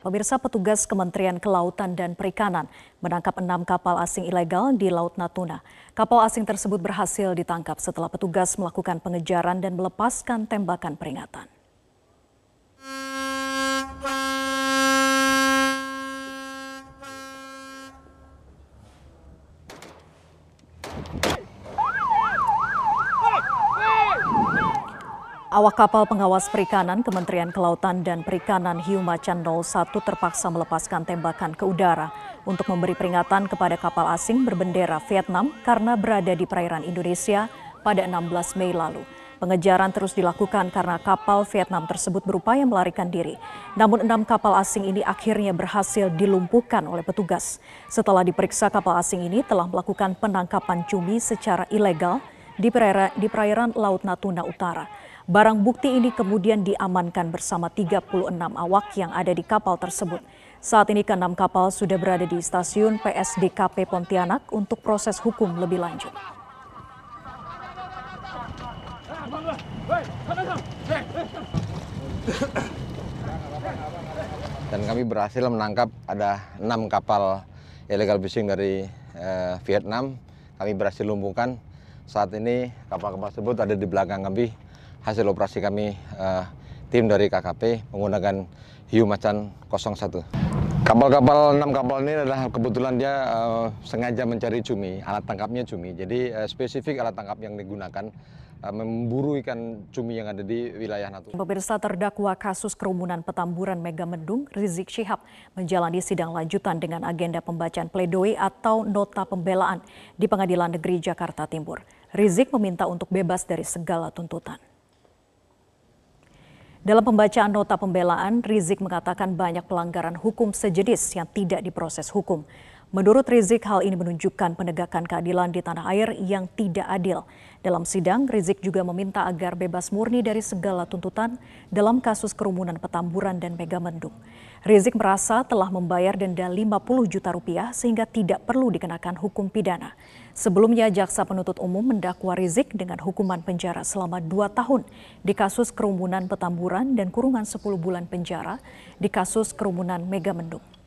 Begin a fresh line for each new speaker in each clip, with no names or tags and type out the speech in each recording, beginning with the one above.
Pemirsa petugas Kementerian Kelautan dan Perikanan menangkap enam kapal asing ilegal di Laut Natuna. Kapal asing tersebut berhasil ditangkap setelah petugas melakukan pengejaran dan melepaskan tembakan peringatan. Awak kapal pengawas perikanan Kementerian Kelautan dan Perikanan Hiu Macan 01 terpaksa melepaskan tembakan ke udara untuk memberi peringatan kepada kapal asing berbendera Vietnam karena berada di perairan Indonesia pada 16 Mei lalu. Pengejaran terus dilakukan karena kapal Vietnam tersebut berupaya melarikan diri. Namun enam kapal asing ini akhirnya berhasil dilumpuhkan oleh petugas. Setelah diperiksa kapal asing ini telah melakukan penangkapan cumi secara ilegal di perairan, di perairan Laut Natuna Utara. Barang bukti ini kemudian diamankan bersama 36 awak yang ada di kapal tersebut. Saat ini keenam kapal sudah berada di stasiun PSDKP Pontianak untuk proses hukum lebih lanjut.
Dan kami berhasil menangkap ada enam kapal illegal fishing dari eh, Vietnam. Kami berhasil lumpuhkan. Saat ini kapal-kapal tersebut ada di belakang kami hasil operasi kami uh, tim dari KKP menggunakan hiu macan 01. Kapal-kapal enam kapal ini adalah kebetulan dia uh, sengaja mencari cumi, alat tangkapnya cumi. Jadi uh, spesifik alat tangkap yang digunakan uh, memburu ikan cumi yang ada di wilayah Natuna.
Pemirsa terdakwa kasus kerumunan petamburan Megamendung, Rizik Syihab menjalani sidang lanjutan dengan agenda pembacaan pledoi atau nota pembelaan di Pengadilan Negeri Jakarta Timur. Rizik meminta untuk bebas dari segala tuntutan. Dalam pembacaan nota pembelaan, Rizik mengatakan banyak pelanggaran hukum sejenis yang tidak diproses hukum. Menurut Rizik, hal ini menunjukkan penegakan keadilan di tanah air yang tidak adil. Dalam sidang, Rizik juga meminta agar bebas murni dari segala tuntutan dalam kasus kerumunan Petamburan dan Megamendung. Rizik merasa telah membayar denda 50 juta rupiah sehingga tidak perlu dikenakan hukum pidana. Sebelumnya, Jaksa Penuntut Umum mendakwa Rizik dengan hukuman penjara selama dua tahun di kasus kerumunan Petamburan dan kurungan 10 bulan penjara di kasus kerumunan Megamendung.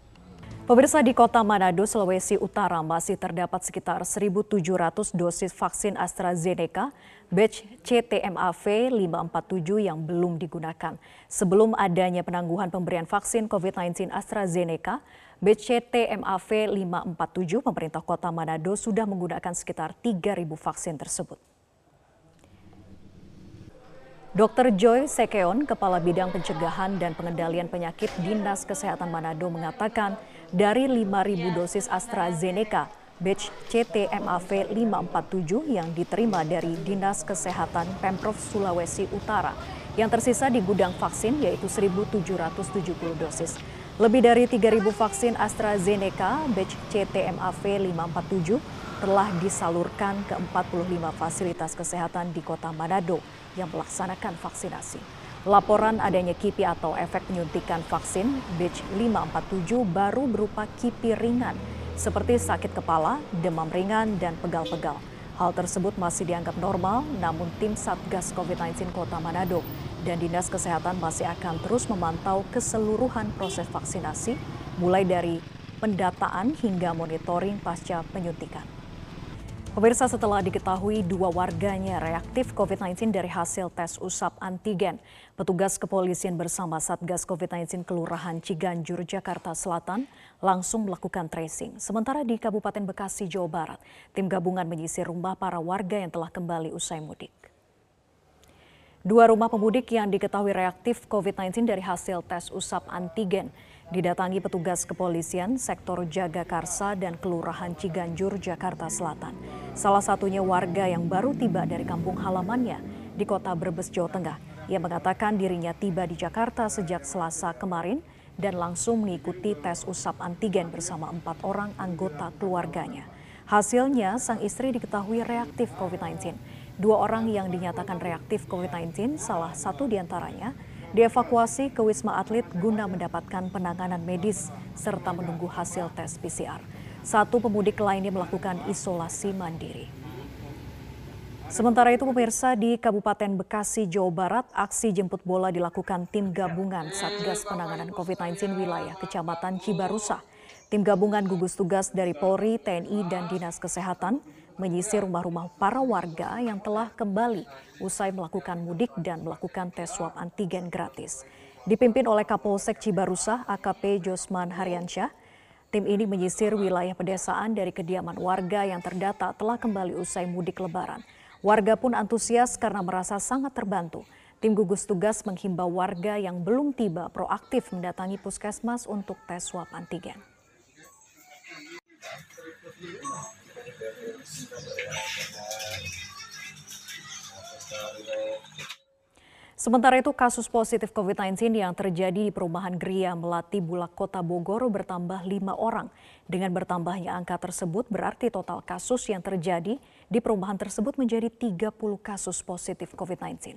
Pemirsa di kota Manado, Sulawesi Utara masih terdapat sekitar 1.700 dosis vaksin AstraZeneca batch CTMAV 547 yang belum digunakan. Sebelum adanya penangguhan pemberian vaksin COVID-19 AstraZeneca, batch CTMAV 547, pemerintah kota Manado sudah menggunakan sekitar 3.000 vaksin tersebut. Dr. Joy Sekeon, Kepala Bidang Pencegahan dan Pengendalian Penyakit Dinas Kesehatan Manado mengatakan dari 5.000 dosis AstraZeneca batch CTMAV 547 yang diterima dari Dinas Kesehatan Pemprov Sulawesi Utara yang tersisa di gudang vaksin yaitu 1.770 dosis. Lebih dari 3.000 vaksin AstraZeneca batch CTMAV 547 telah disalurkan ke 45 fasilitas kesehatan di kota Manado yang melaksanakan vaksinasi. Laporan adanya kipi atau efek penyuntikan vaksin batch 547 baru berupa kipi ringan seperti sakit kepala, demam ringan, dan pegal-pegal. Hal tersebut masih dianggap normal, namun tim Satgas COVID-19 Kota Manado dan Dinas Kesehatan masih akan terus memantau keseluruhan proses vaksinasi, mulai dari pendataan hingga monitoring pasca penyuntikan. Pemirsa setelah diketahui dua warganya reaktif COVID-19 dari hasil tes usap antigen, petugas kepolisian bersama Satgas COVID-19 Kelurahan Ciganjur, Jakarta Selatan langsung melakukan tracing. Sementara di Kabupaten Bekasi, Jawa Barat, tim gabungan menyisir rumah para warga yang telah kembali usai mudik. Dua rumah pemudik yang diketahui reaktif COVID-19 dari hasil tes usap antigen didatangi petugas kepolisian sektor Jagakarsa dan Kelurahan Ciganjur, Jakarta Selatan. Salah satunya warga yang baru tiba dari kampung halamannya di kota Brebes, Jawa Tengah. Ia mengatakan dirinya tiba di Jakarta sejak Selasa kemarin dan langsung mengikuti tes usap antigen bersama empat orang anggota keluarganya. Hasilnya, sang istri diketahui reaktif COVID-19. Dua orang yang dinyatakan reaktif COVID-19, salah satu di antaranya dievakuasi ke Wisma Atlet guna mendapatkan penanganan medis serta menunggu hasil tes PCR. Satu pemudik lainnya melakukan isolasi mandiri. Sementara itu pemirsa di Kabupaten Bekasi, Jawa Barat, aksi jemput bola dilakukan tim gabungan Satgas Penanganan COVID-19 wilayah Kecamatan Cibarusa. Tim gabungan gugus tugas dari Polri, TNI, dan Dinas Kesehatan menyisir rumah-rumah para warga yang telah kembali usai melakukan mudik dan melakukan tes swab antigen gratis. Dipimpin oleh Kapolsek Cibarusa, AKP Josman Haryansyah, tim ini menyisir wilayah pedesaan dari kediaman warga yang terdata telah kembali usai mudik lebaran. Warga pun antusias karena merasa sangat terbantu. Tim gugus tugas menghimbau warga yang belum tiba proaktif mendatangi puskesmas untuk tes swab antigen. Sementara itu kasus positif COVID-19 yang terjadi di perumahan Gria Melati Bulak Kota Bogor bertambah lima orang. Dengan bertambahnya angka tersebut berarti total kasus yang terjadi di perumahan tersebut menjadi 30 kasus positif COVID-19.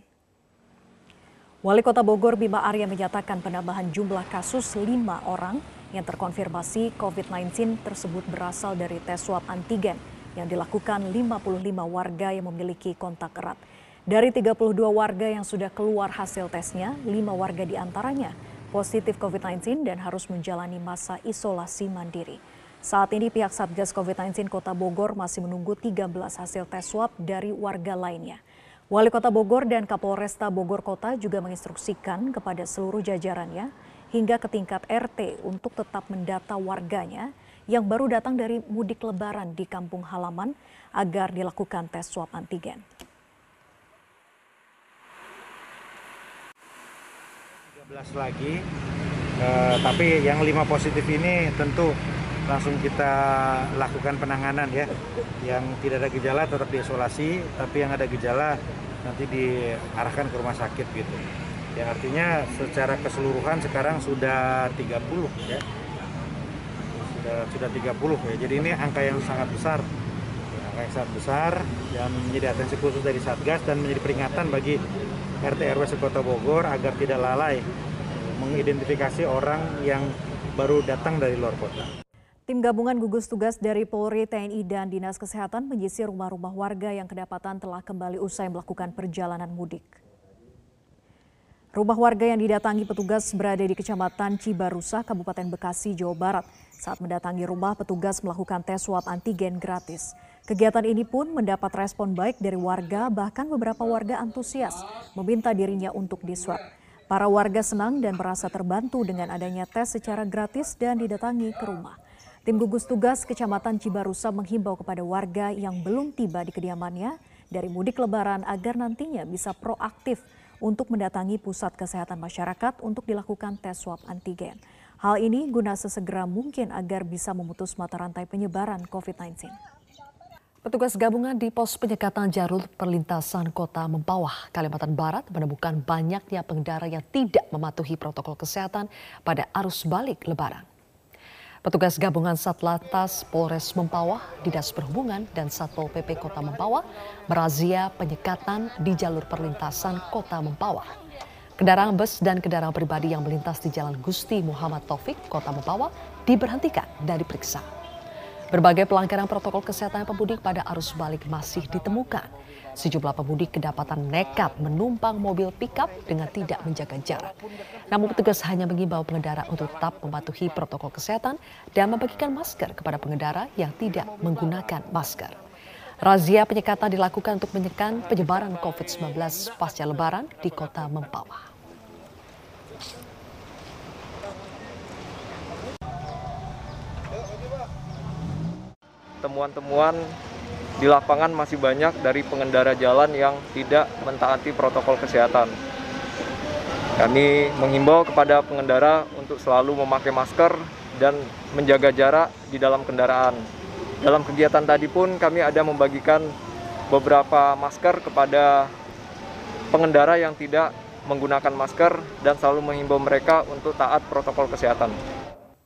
Wali Kota Bogor Bima Arya menyatakan penambahan jumlah kasus lima orang yang terkonfirmasi COVID-19 tersebut berasal dari tes swab antigen yang dilakukan 55 warga yang memiliki kontak erat. Dari 32 warga yang sudah keluar hasil tesnya, 5 warga di antaranya positif COVID-19 dan harus menjalani masa isolasi mandiri. Saat ini pihak Satgas COVID-19 Kota Bogor masih menunggu 13 hasil tes swab dari warga lainnya. Wali Kota Bogor dan Kapolresta Bogor Kota juga menginstruksikan kepada seluruh jajarannya hingga ke tingkat RT untuk tetap mendata warganya yang baru datang dari mudik lebaran di kampung halaman agar dilakukan tes swab antigen.
lagi, eh, tapi yang lima positif ini tentu langsung kita lakukan penanganan ya. Yang tidak ada gejala tetap diisolasi, tapi yang ada gejala nanti diarahkan ke rumah sakit gitu. Ya artinya secara keseluruhan sekarang sudah 30 ya. Sudah sudah 30 ya. Jadi ini angka yang sangat besar. Angka yang sangat besar dan menjadi atensi khusus dari Satgas dan menjadi peringatan bagi RT RW Sekota Bogor agar tidak lalai mengidentifikasi orang yang baru datang dari luar kota.
Tim gabungan gugus tugas dari Polri, TNI, dan Dinas Kesehatan menyisir rumah-rumah warga yang kedapatan telah kembali usai melakukan perjalanan mudik. Rumah warga yang didatangi petugas berada di Kecamatan Cibarusa, Kabupaten Bekasi, Jawa Barat. Saat mendatangi rumah, petugas melakukan tes swab antigen gratis. Kegiatan ini pun mendapat respon baik dari warga, bahkan beberapa warga antusias meminta dirinya untuk diswab. Para warga senang dan merasa terbantu dengan adanya tes secara gratis dan didatangi ke rumah. Tim gugus tugas Kecamatan Cibarusa menghimbau kepada warga yang belum tiba di kediamannya dari mudik lebaran agar nantinya bisa proaktif untuk mendatangi pusat kesehatan masyarakat untuk dilakukan tes swab antigen. Hal ini guna sesegera mungkin agar bisa memutus mata rantai penyebaran COVID-19.
Petugas gabungan di pos penyekatan jalur perlintasan kota Mempawah, Kalimantan Barat menemukan banyaknya pengendara yang tidak mematuhi protokol kesehatan pada arus balik lebaran. Petugas gabungan Satlantas Polres Mempawah, Dinas Perhubungan, dan Satpol PP Kota Mempawah merazia penyekatan di jalur perlintasan Kota Mempawah. Kendaraan bus dan kendaraan pribadi yang melintas di Jalan Gusti Muhammad Taufik, Kota Mempawah, diberhentikan dan diperiksa. Berbagai pelanggaran protokol kesehatan pemudik pada arus balik masih ditemukan. Sejumlah pemudik kedapatan nekat menumpang mobil pickup dengan tidak menjaga jarak. Namun petugas hanya mengimbau pengendara untuk tetap mematuhi protokol kesehatan dan membagikan masker kepada pengendara yang tidak menggunakan masker. Razia penyekatan dilakukan untuk menekan penyebaran COVID-19 pasca lebaran di kota Mempawah.
Temuan-temuan di lapangan masih banyak dari pengendara jalan yang tidak mentaati protokol kesehatan. Kami menghimbau kepada pengendara untuk selalu memakai masker dan menjaga jarak di dalam kendaraan. Dalam kegiatan tadi pun kami ada membagikan beberapa masker kepada pengendara yang tidak menggunakan masker dan selalu menghimbau mereka untuk taat protokol kesehatan.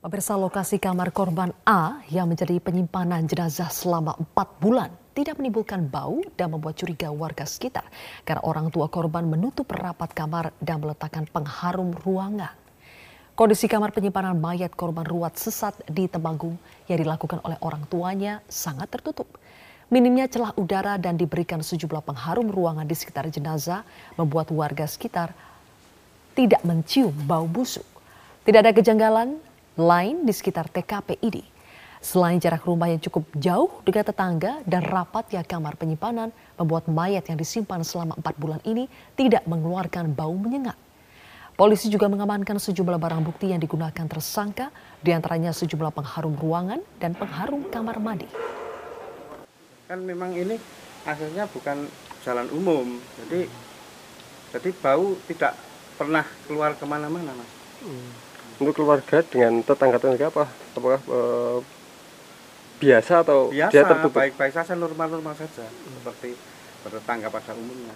Pemirsa lokasi kamar korban A yang menjadi penyimpanan jenazah selama empat bulan tidak menimbulkan bau dan membuat curiga warga sekitar karena orang tua korban menutup rapat kamar dan meletakkan pengharum ruangan. Kondisi kamar penyimpanan mayat korban ruat sesat di Temanggung yang dilakukan oleh orang tuanya sangat tertutup. Minimnya celah udara dan diberikan sejumlah pengharum ruangan di sekitar jenazah membuat warga sekitar tidak mencium bau busuk. Tidak ada kejanggalan lain di sekitar TKP ini. Selain jarak rumah yang cukup jauh dengan tetangga dan rapatnya kamar penyimpanan membuat mayat yang disimpan selama empat bulan ini tidak mengeluarkan bau menyengat. Polisi juga mengamankan sejumlah barang bukti yang digunakan tersangka, di antaranya sejumlah pengharum ruangan dan pengharum kamar mandi.
kan memang ini akhirnya bukan jalan umum jadi jadi bau tidak pernah keluar ke mana-mana mas
Untuk keluarga dengan tetangga-tetangga apa? Apakah eh, biasa atau dia
biasa
tertutup?
baik-baik saja normal-normal saja seperti bertetangga pada umumnya